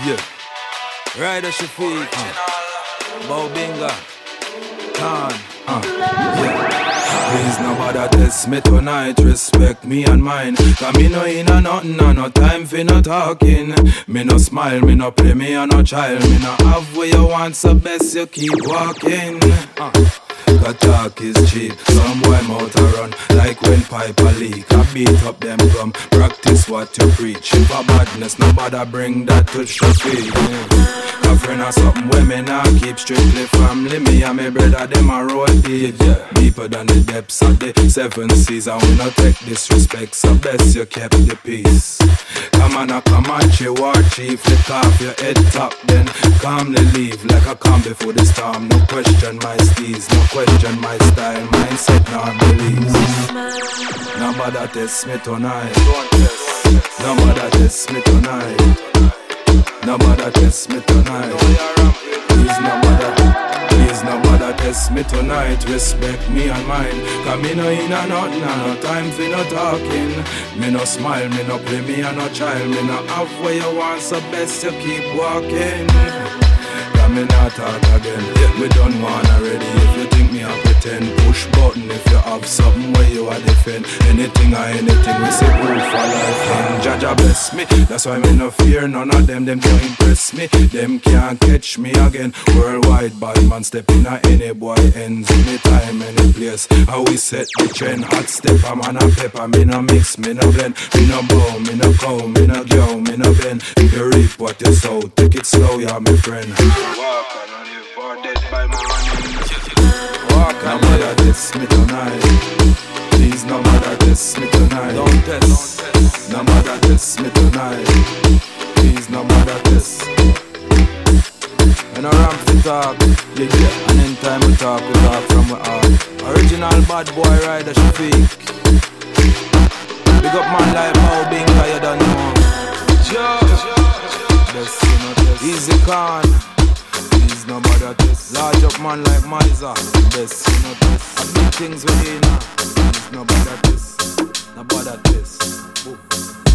Yeah. Rider Shafique. Uh. Bobinga. Kahn. Uh. Yeah. Please nobody test me tonight, respect me and mine. Cause me no in a nothing, and no time for no talking. Me no smile, me no play me a no child. Me no have where you want, so best you keep walking. Uh. Cause talk is cheap, some boy mouth a run Like when pipe a leak, I beat up them gum Practice what you preach. If a badness, nobody bring that to the a friend or something me now keep strictly family. Me and my brother, them a roll deep, yeah. Deeper than the depths of the seven seas. And we not take disrespect, so best you kept the peace. Come on, come on, war chief. Lift off your head top, then calmly leave like a calm before the storm. No question my steez, no question my style, mindset, nor beliefs. Nobody test me tonight. Nobody test me tonight. Nobody test me tonight. Please nobody, please nobody test me tonight. Respect me and mine. Cause me no in a nothing, no time for no talking. Me no smile, me no play me a no child. Me no have where you want, so best you keep walking. Cause me not talk again. We done one already. If you think me a pretend, push button if you have something where you are defend. Anything or anything, we say proof for life. And Jah Jah bless me. That's why me no fear none of them. Them can't impress me. Them can't catch me again. Worldwide bad man step in a any boy ends any time, any place. How we set the trend. Hot step, a man a pepper. Me no mix, me no blend. Me no bow, me no cow, me no go, me no bend. If you reap what you sow, take it slow, yeah, my friend. Walk on, live dead by my Walk on, mother, test me tonight. Please, no mother, test me tonight. Don't test. No mother, test me tonight. Please, no mother, test. When I ramp the talk, yeah, yeah. And in time we talk, we talk from we heart. Original bad boy Rider Shafique. Big up man like Mo Binga, you don't know. Easy con. No bother test. Large up man like Miser. Best you know test. I big things within. Please no bother test. No bother test.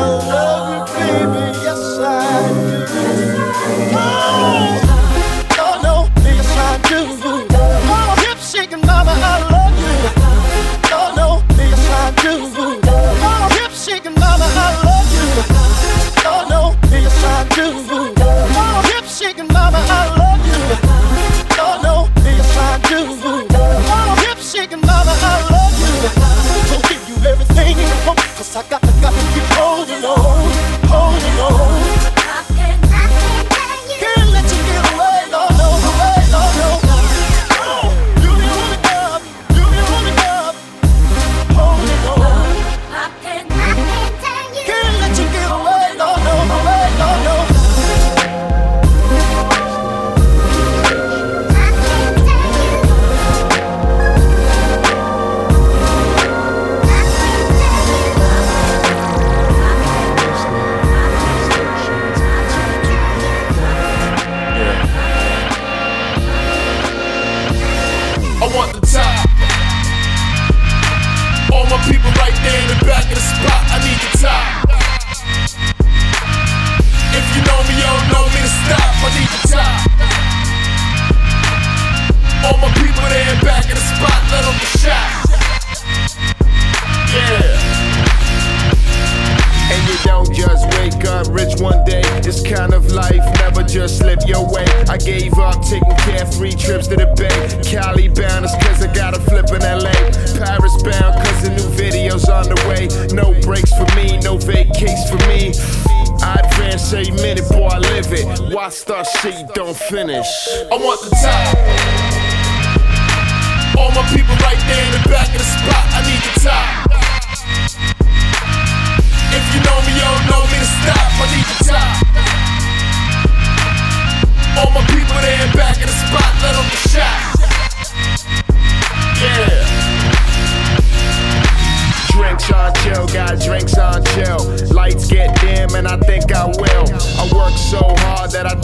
love you, baby. Yes, I do. Oh.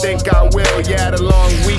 Boom. recipe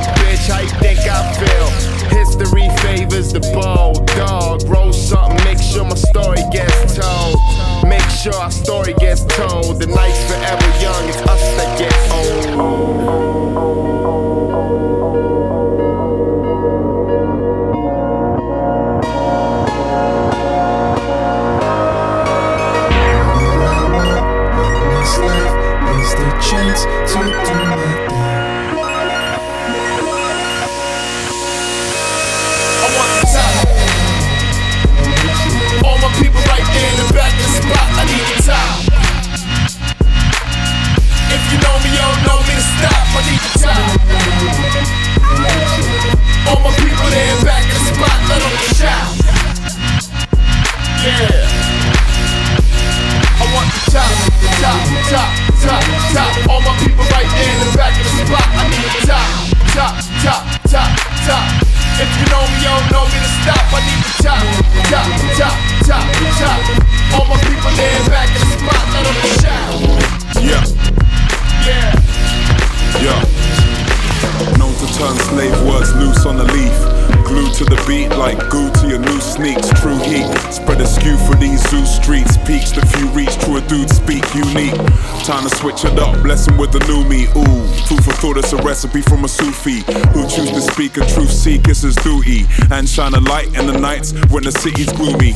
shine a light in the nights when the city's gloomy.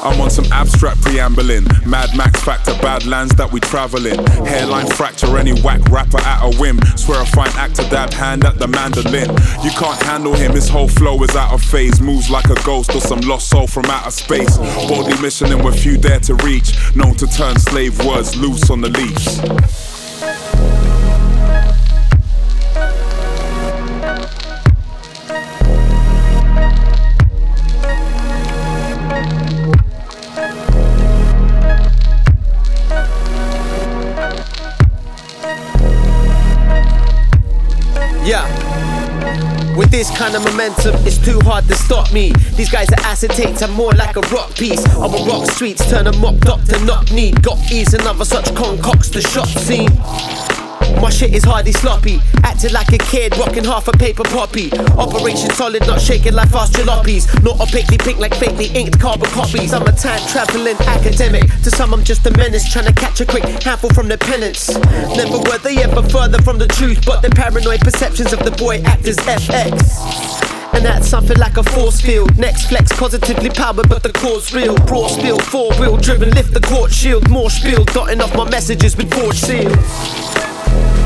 I'm on some abstract preambling. Mad Max factor, bad lands that we travel in. Hairline fracture, any whack rapper at a whim. Swear a fine actor, dab hand at the mandolin. You can't handle him, his whole flow is out of phase. Moves like a ghost or some lost soul from outer space. Boldly missioning where few dare to reach. Known to turn slave words loose on the leash. This kind of momentum, it's too hard to stop me. These guys are acetates, I'm more like a rock piece. I'm a rock streets, turn a mop, to knock need. Got ease another such concocts the shop scene. My shit is hardly sloppy. Acting like a kid, rocking half a paper poppy. Operation solid, not shaking like fast jalopies. Not opaquely pink like fakely inked carbon copies. I'm a time traveling academic. To some, I'm just a menace, trying to catch a quick handful from the penance. Never were they ever further from the truth, but the paranoid perceptions of the boy act as FX. And that's something like a force field. Next flex, positively powered, but the core's real. Broad spill, four wheel driven, lift the court shield. More spill, dotting off my messages with forged seals. See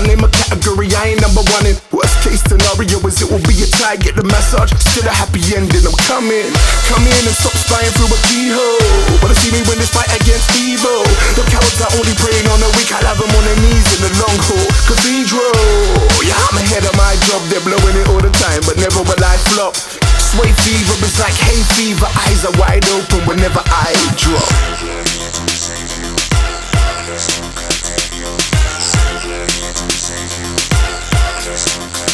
None in my category, I ain't number one in. Worst case scenario is it will be a tie, get the massage, still a happy ending. I'm coming, come in and stop spying through a keyhole. Wanna see me win this fight against evil? The cowards are only praying on the weak, I'll have them on their knees in the long haul. Cathedral, yeah, I'm ahead of my job, they're blowing it all the time, but never will I flop. Sway fever is like hay fever. Eyes are wide open whenever I drop. Música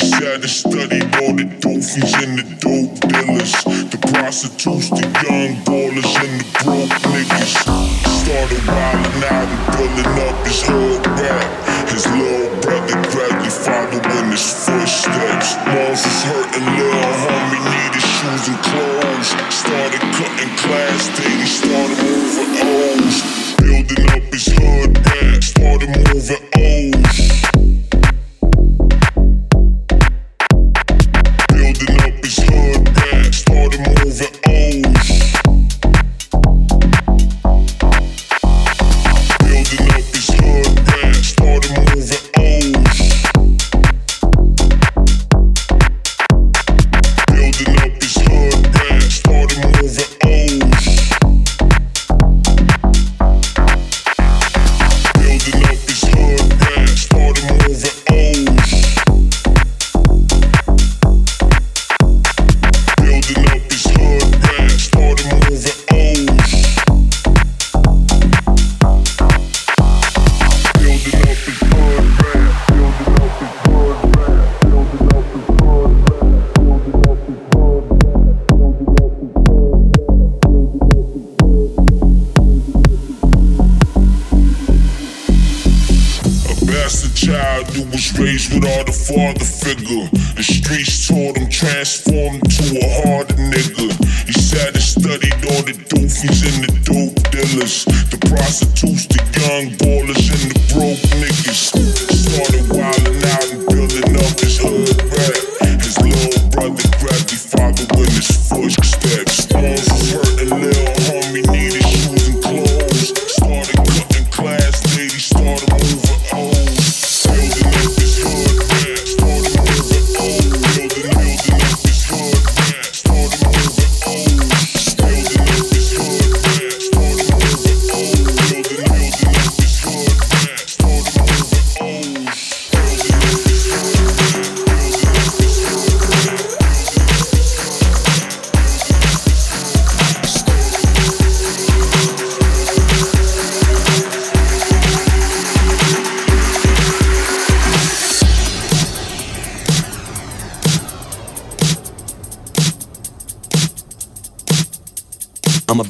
sat and studied all the doofies and the dope dealers, the prostitutes, the young ballers, and the broke niggas. Started wilding out and building up his hood rap. His little brother gradually following his footsteps. Moms was hurting, little homie needed shoes and clothes. Started cutting class daily, started moving O's. Building up his hood rap, started moving O's.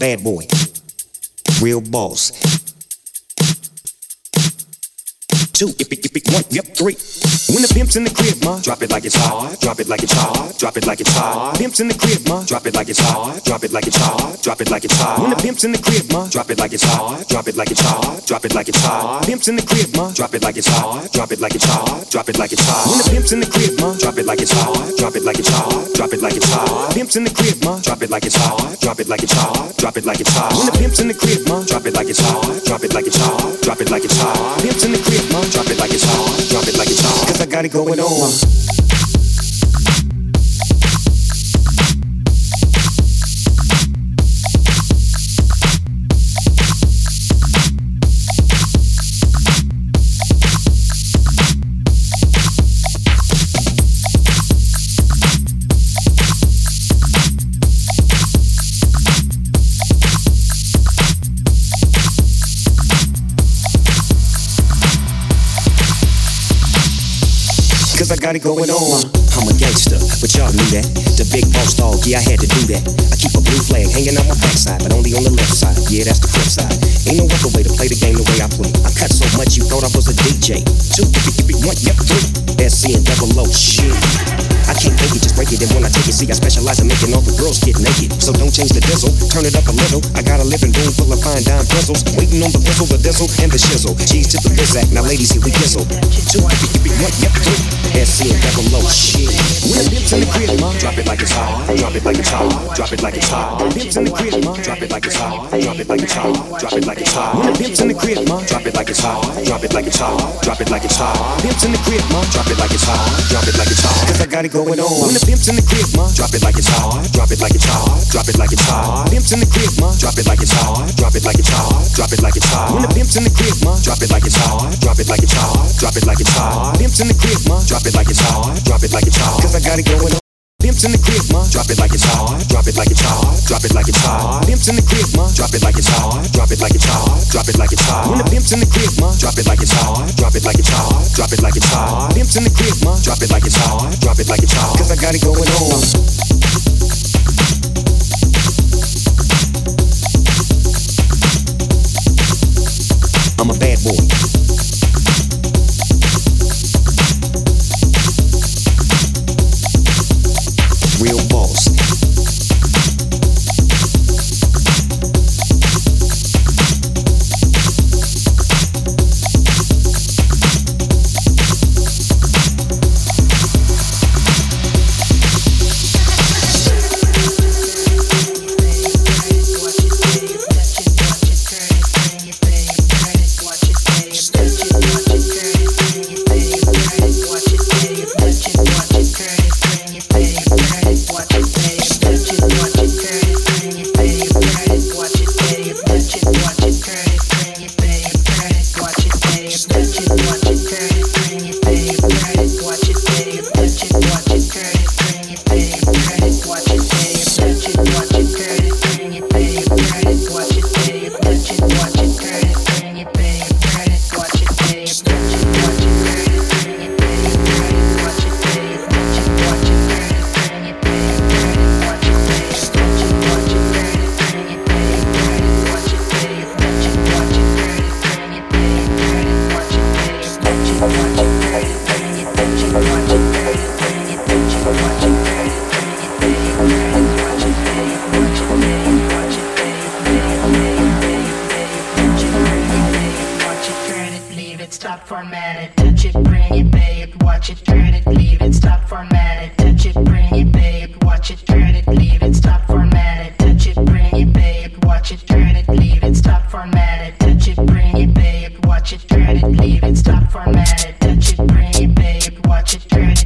Bad boy, real boss. Two, if it, if it, one, yep, three. When the pimp's in the crib, ma, drop it like it's hot, drop it like it's hot, drop it like it's hot. Pimp's in the crib, ma, drop it like it's hot, drop it like it's hot, drop it like it's hot. When the pimp's in the crib, ma, drop it like it's hot, drop it like it's hot, drop it like it's hot. Pimp's in the crib, ma, drop it like it's hot, drop it like it's hot, drop it like it's hot. When the pimp's in the crib, ma, drop it like it's hot, drop it like it's hot, drop it like it's hot. Pimp's in the crib, ma, drop it like it's hot, drop it like it's hot, drop it like it's hot. When the pimp's in the crib, ma, drop it like it's hot, drop it like it's hot, drop it like it's hot. Pimp's in the crib, ma, drop it like it's hot, drop it like it's hot. Cause I got it going on. Got it going on. I'm a gangster, but y'all knew that. The big boss dog, yeah, I had to do that. I keep a blue flag hanging on my backside, but only on the left side. Yeah, that's the flip side. Ain't no other way to play the game the way I play. I cut so much you thought I was a DJ. Two, it, one, yep, three. SC and double O, shit. I can't make it, just break it. And when I take it, see, I specialize in making all the girls get naked. So don't change the diesel, turn it up a little. I got a living room full of fine dime bristles. Waiting on the whistle, the diesel, and the shizzle. G's to the bizac, now ladies, here we gizzle. Two, it, one, yep, three. SC and double O, shit. When the pimp's in the crib, ma, drop it like it's hot. Drop it like it's hot. Drop it like it's hot. Pimp's in the crib, ma, drop it like it's hot. Drop it like it's hot. Drop it like it's hot. When the pimp's in the crib, ma, drop it like it's hot. Drop it like it's hot. Drop it like it's hot. Pimp's in the crib, ma, drop it like it's hot. Drop it like it's hot. Cause I got it going on. When the pimp's in the crib, ma, drop it like it's hot. Drop it like it's hot. Drop it like it's hot. Pimp's in the crib, ma, drop it like it's hot. Drop it like it's hot. Drop it like it's hot. When the pimp's in the crib, ma, drop it like it's hot. Drop it like it's hot. Drop it like it's hot. Pimp's in the crib, ma, drop it like it's hot. Drop it like it's hot. Cause I got it going on. Pimps in the crib, ma. Drop it like it's hot. Drop it like it's hot. Drop it like it's hot. Pimps in the crib, ma. Drop it like it's hot. Drop it like it's hot. Drop it like it's hot. When the pimps in the crib, ma. Drop it like it's hot. Drop it like it's hot. Drop it like it's hot. Pimps in the crib, ma. Drop it like it's hot. Drop it like it's hot. Cause I got it going on. I'm a bad boy. Stop format it, touch it, bring it, babe. Watch it, turn it, leave it. Stop format it, touch it, bring it, babe. Watch it, turn it, leave it. Stop format it, touch it, bring it, babe. Watch it, turn it, leave it. Stop format it, touch it, bring it, babe. Watch it, turn it, leave it. Stop format it, touch it, bring it, babe. Watch it, turn it.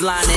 Smokers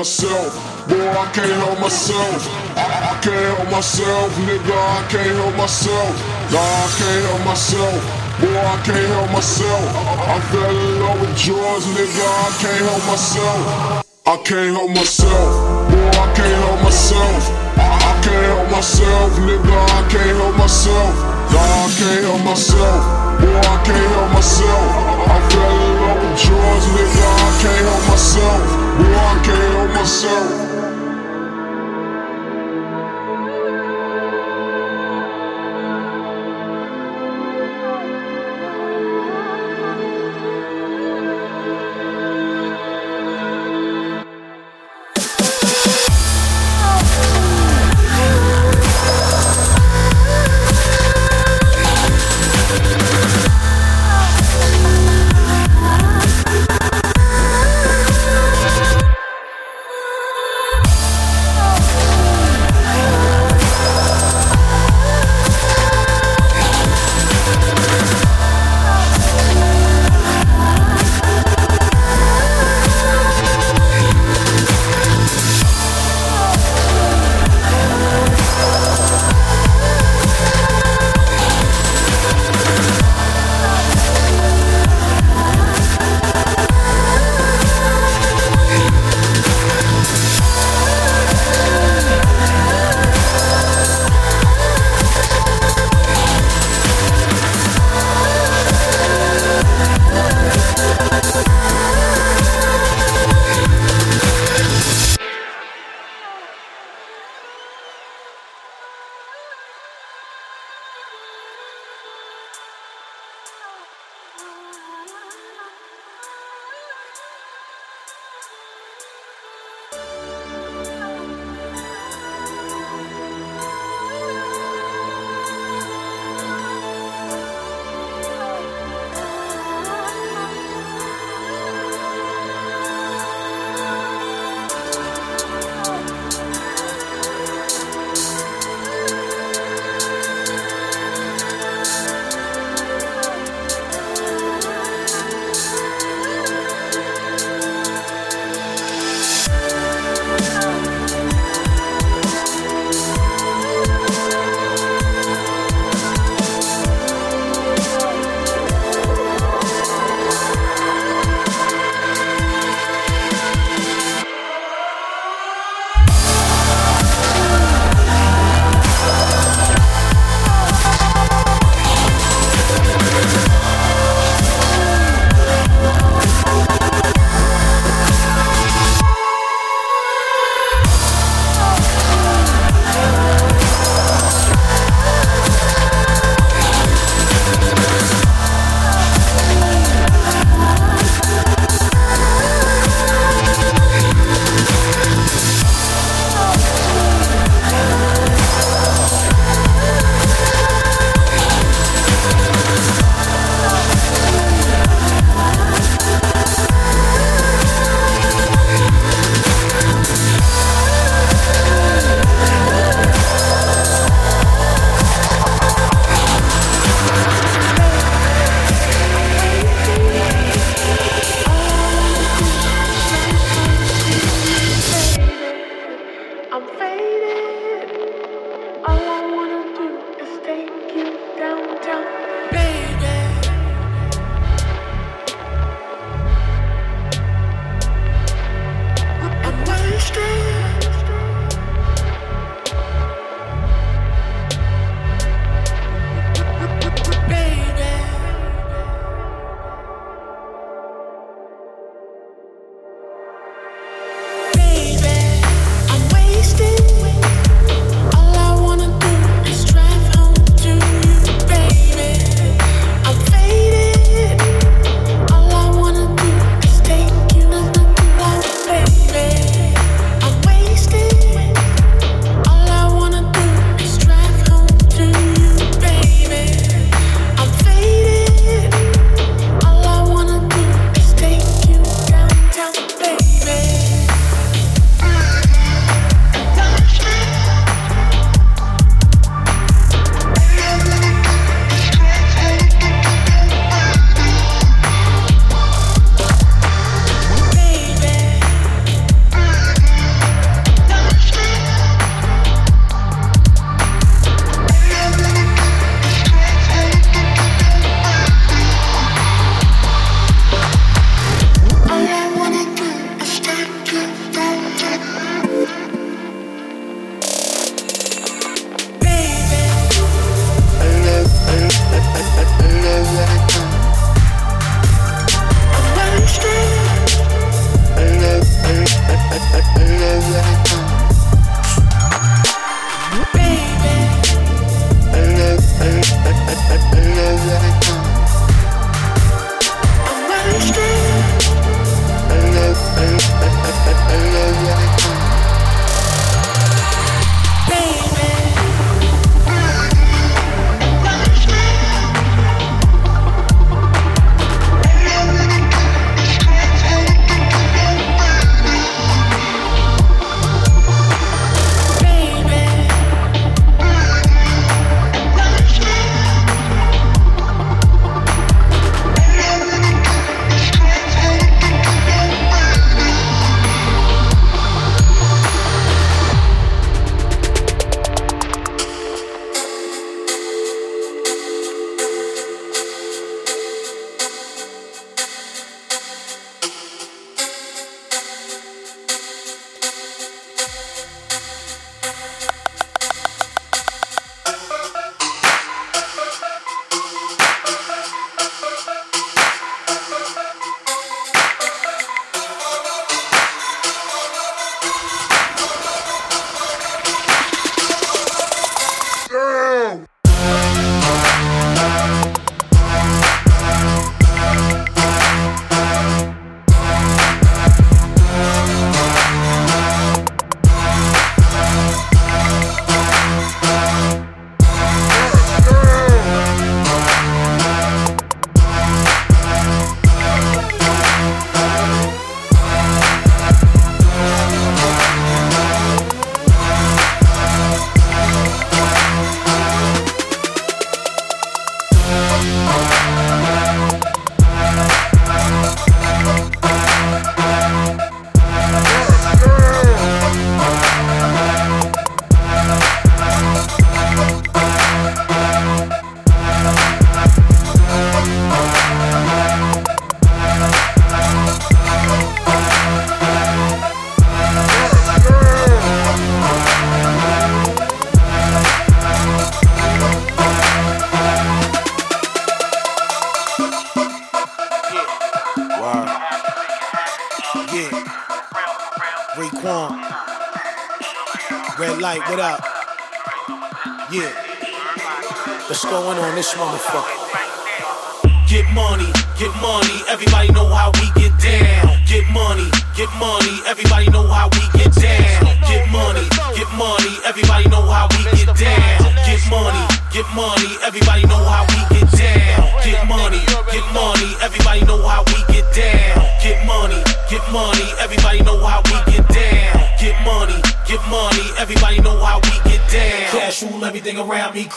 myself. Boy, I can't help myself. I, I can't help myself, nigga. I can't help myself. Nah, I can't help myself. Boy, I can't help myself. I, I fell in love with yours, nigga. I can't help myself. I can't help myself. Boy, I can't help myself. I, I can't help myself, nigga. I can't help myself. Nah, I can't help myself. Boy, I can't help myself. I fell in love with. I can't help myself. Boy, I can't help myself.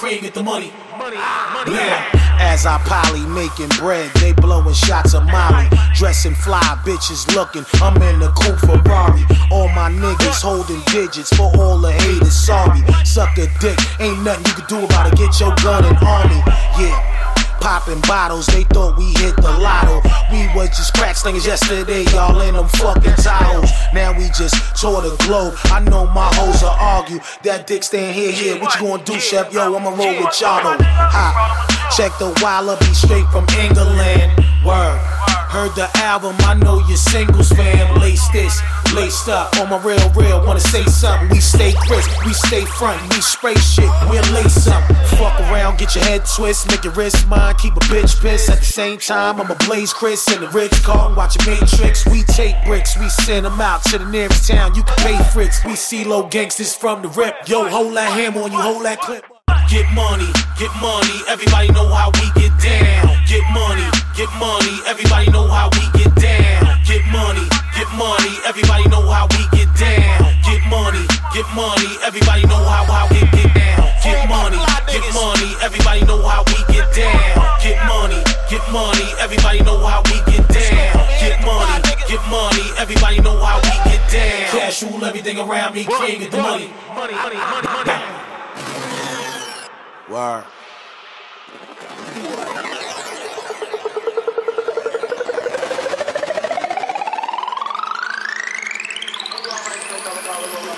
Crave it, the money. Money, ah, money. Yeah. As I poly making bread, they blowing shots of Molly. Dressing fly, bitches looking. I'm in the coupe Ferrari. All my niggas holding digits for all the haters. Sorry, suck a dick. Ain't nothing you can do about it. Get your gun and army. Yeah. Popping bottles, they thought we hit the lotto. We was just crack slingers yesterday, y'all in them fucking towels. Now we just tour the globe. I know my hoes will argue. That dick stand here, here. What you gonna do, Chef? Yo, I'ma roll with y'all though. Check the Walla, be straight from England. Word. Heard the album, I know your singles fam. Lace this, laced up on my real, real. Wanna say something? We stay crisp, we stay front, we spray shit, we'll lace up. Fuck around, get your head twist, make your wrist mine, keep a bitch pissed. At the same time, I'm a blaze Chris in the rich car, watching Matrix. We take bricks, we send them out to the nearest town. You can pay fricks. We see low gangsters from the rip. Yo, hold that hammer on you, hold that clip. Get money, get money, everybody know how we get down. Get money, get money, everybody know how we get down. Get money, get money, everybody know how we get down. Get money, get money, everybody know how how we get down. Get money, get money, everybody know how we get down. Get money, get money, everybody know how we get down. Get money, get money, everybody know how we get down. Cash rule everything around me, can't get the money. Money, money, money, money. Word.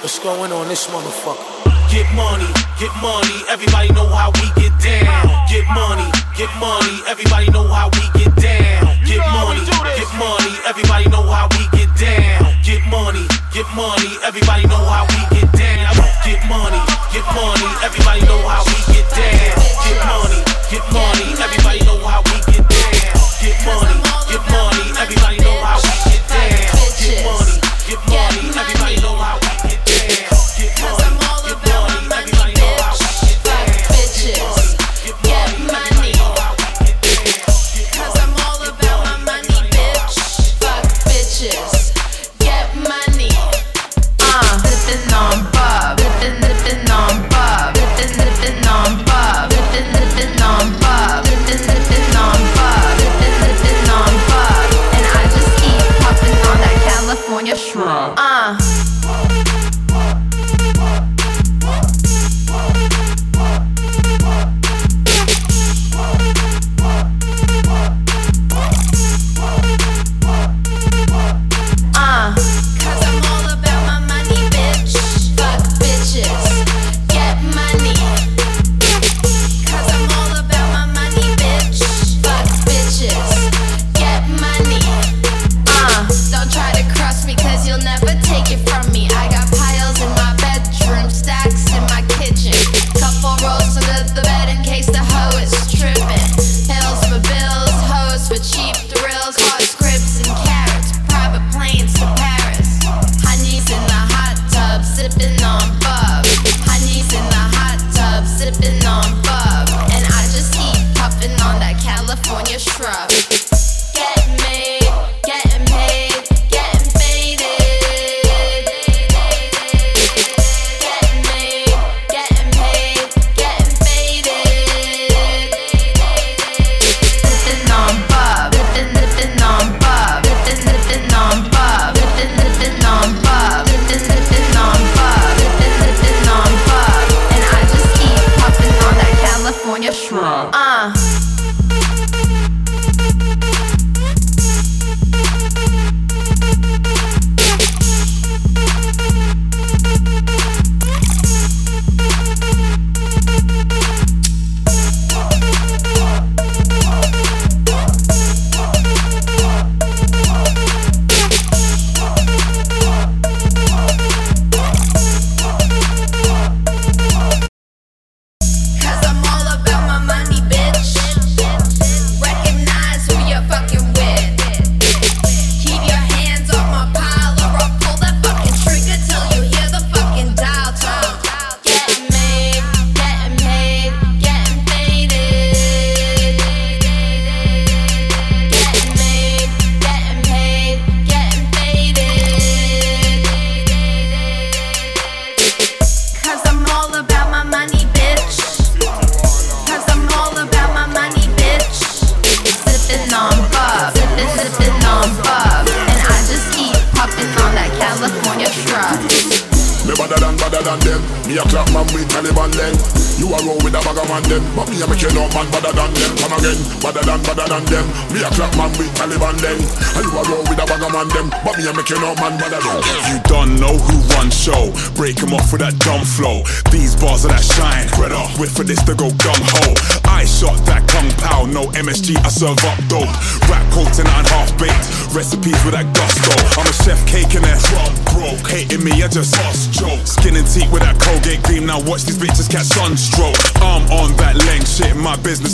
What's going on this motherfucker? Get money, get money, everybody know how we get down. Get money, get money, everybody know how we get down. Get money, get money, everybody know how we get down. Get money, get money, everybody know how we get down. Get money, get money, everybody know how we get down. Get money, get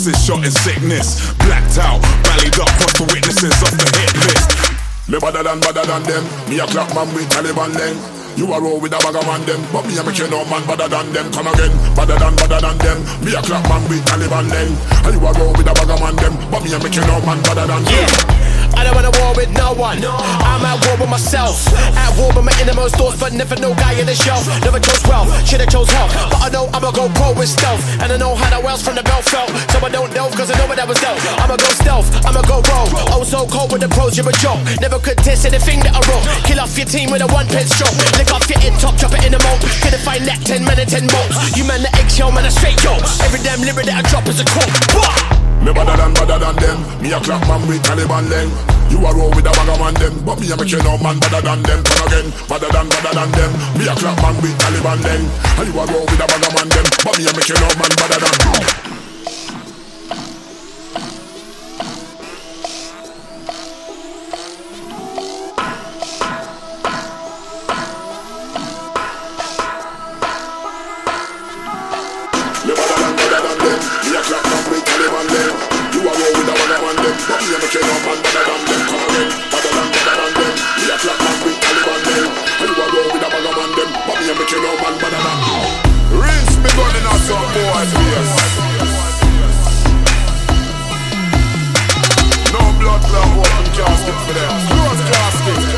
Is shot in sickness. Blacked out, rallied up, cross the witnesses off the hit list. Me better than better than them. Me a clap man with Taliban then. You a roll with a bag of man them, but me a make you know man better than them. Come again, better than better than them. Me a clap man with Taliban then. And you a roll with a bag of man them, but me a make you know man better than them. I don't wanna war with no one. I'm at war with myself. At war with my innermost thoughts, but never no guy in the shelf. Never chose wealth, should've chose health. But I know I'ma go pro with stealth. And I know how the wells from the belt felt. So I don't delve, cause I know what that was dealt. I'ma go stealth, I'ma go roll. Oh, so cold with the pros, you're a joke. Never could test anything that I wrote. Kill off your team with a one pen stroke. Lick off your in top, drop it in the moat. Couldn't find that 10 men and 10 bolts. You man the eggshell, man, a straight jokes. Every damn lyric that I drop is a quote. Bah! Me better than better than them. Me a clap man with Taliban then. You a roll with a bag of man them, but me a make you know man better than them. Come again, better than better than them. Me a clap man with Taliban then. And you a roll with a bag of man them, but me a make you know man better than them. Make you know man better than. Rinse me gun in a some boy face. No blood clot open casket for.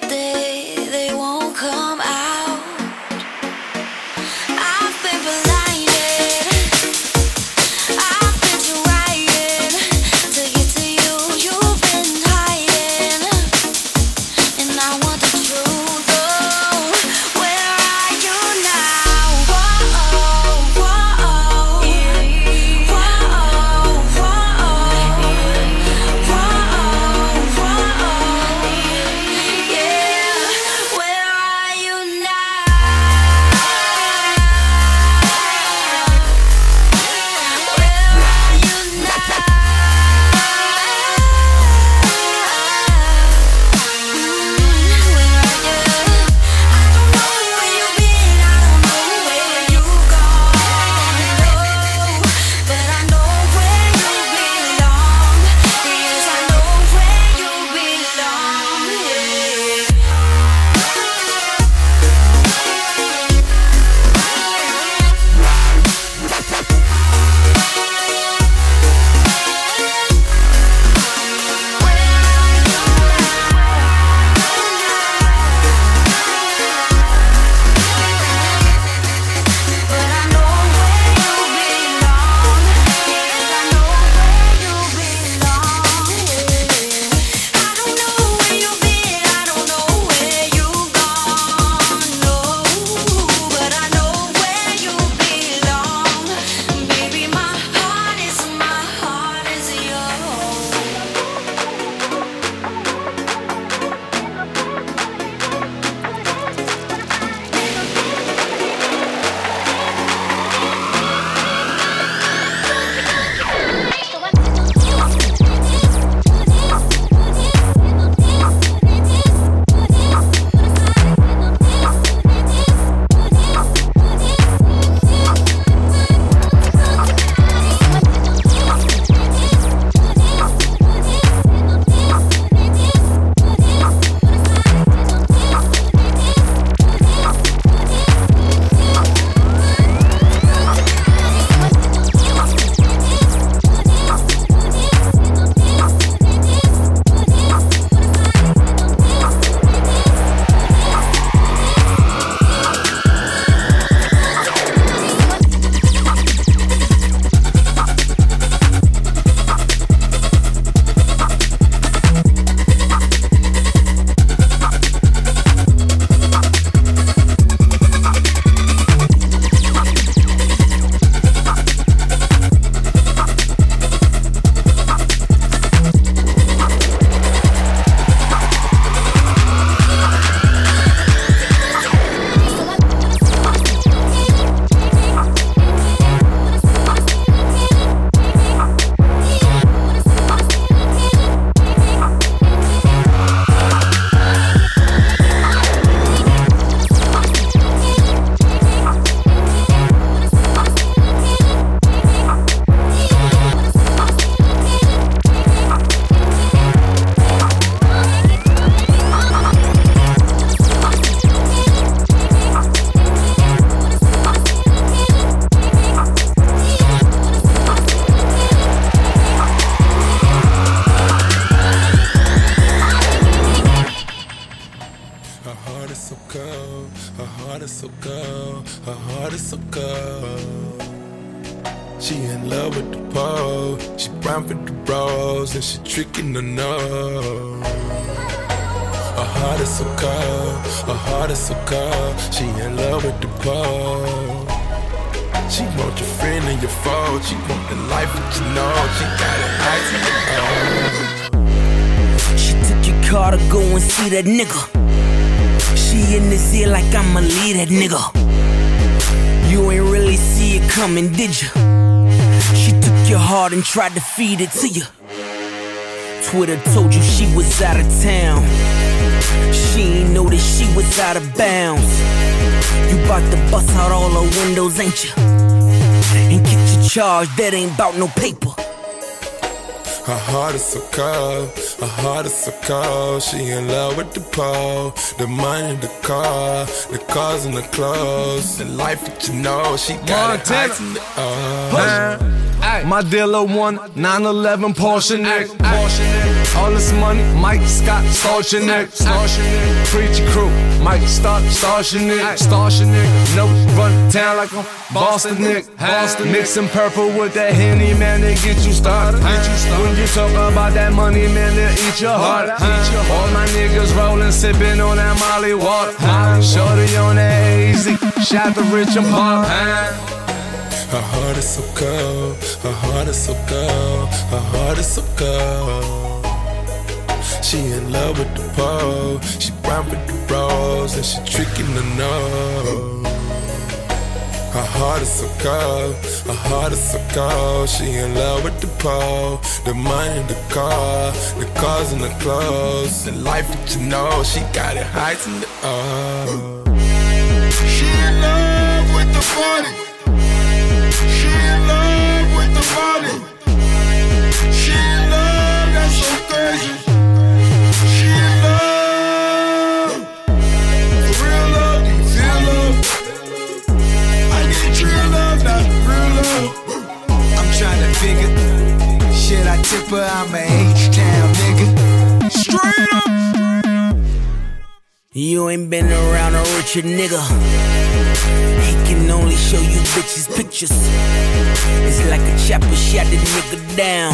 day tried to feed it to you. Twitter told you she was out of town. She ain't know that she was out of bounds. You bought to bust out all her windows, ain't you? And get your charge, that ain't about no paper. Her heart is so cold, her heart is so cold. She in love with the pole, the money, the car, the cars and the clothes, the life that you know. She got Montana. it in. My dealer won 911 Porsche neck. All this money, Mike Scott, Starchin' neck. Preacher crew, Mike Star, Starchin' neck. Starchin' neck. No, run town like I'm Boston Nick. Boston mixing purple with that Henny, man, they get you started. When you talk about that money, man, they'll eat your heart. All my niggas rolling, sipping on that Molly water. Shorty on that AZ, shot the rich and pop. Her heart is so cold, her heart is so cold, her heart is so cold. She in love with the pole, she brown with the rose, and she tricking the nose. Her heart is so cold, her heart is so cold. She in love with the pole, the money, the car, the cars and the clothes, the life that you know. She got it heights and the oh. She in love with the party. She in love with the party. She in love, that's so crazy. She in love. Real love, feel love? I get real love, not real love. I'm figure. Should I tip her? I'm a H-Town nigga. Straight up. You ain't been around a richer nigga. Can only show you bitches pictures. It's like a chopper shot the nigga down.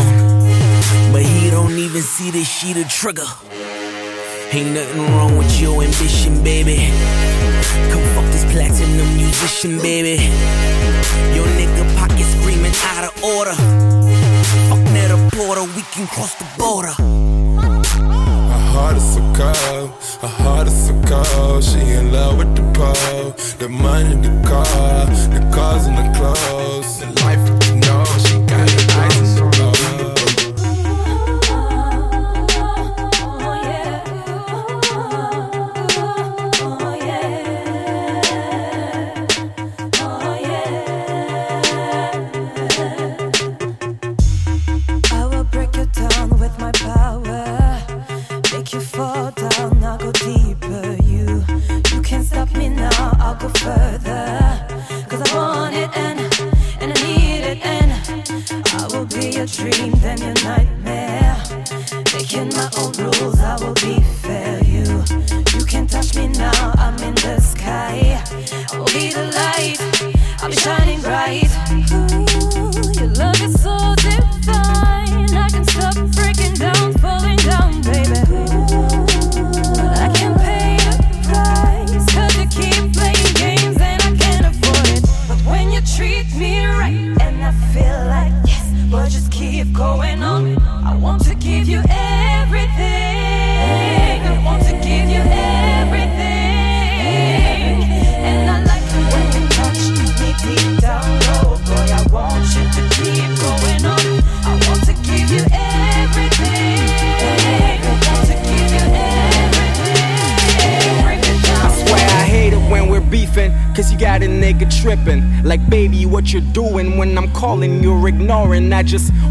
But he don't even see the sheet of trigger. Ain't nothing wrong with your ambition, baby. Come fuck this platinum musician, baby. Your nigga pocket screaming out of order. Fuck Netta Porter, we can cross the border. My heart is so cold, her heart is so cold. She in love with the pole, the money, the car, the cars and the clothes, the life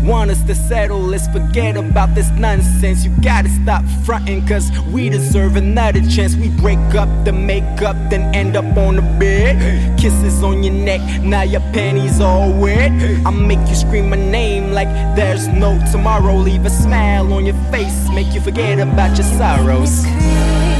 want us to settle, let's forget about this nonsense. You gotta stop fronting, cause we deserve another chance. We break up the makeup, then end up on the bed. Kisses on your neck, now your panties all wet. I make you scream my name like there's no tomorrow. Leave a smile on your face, make you forget about your sorrows.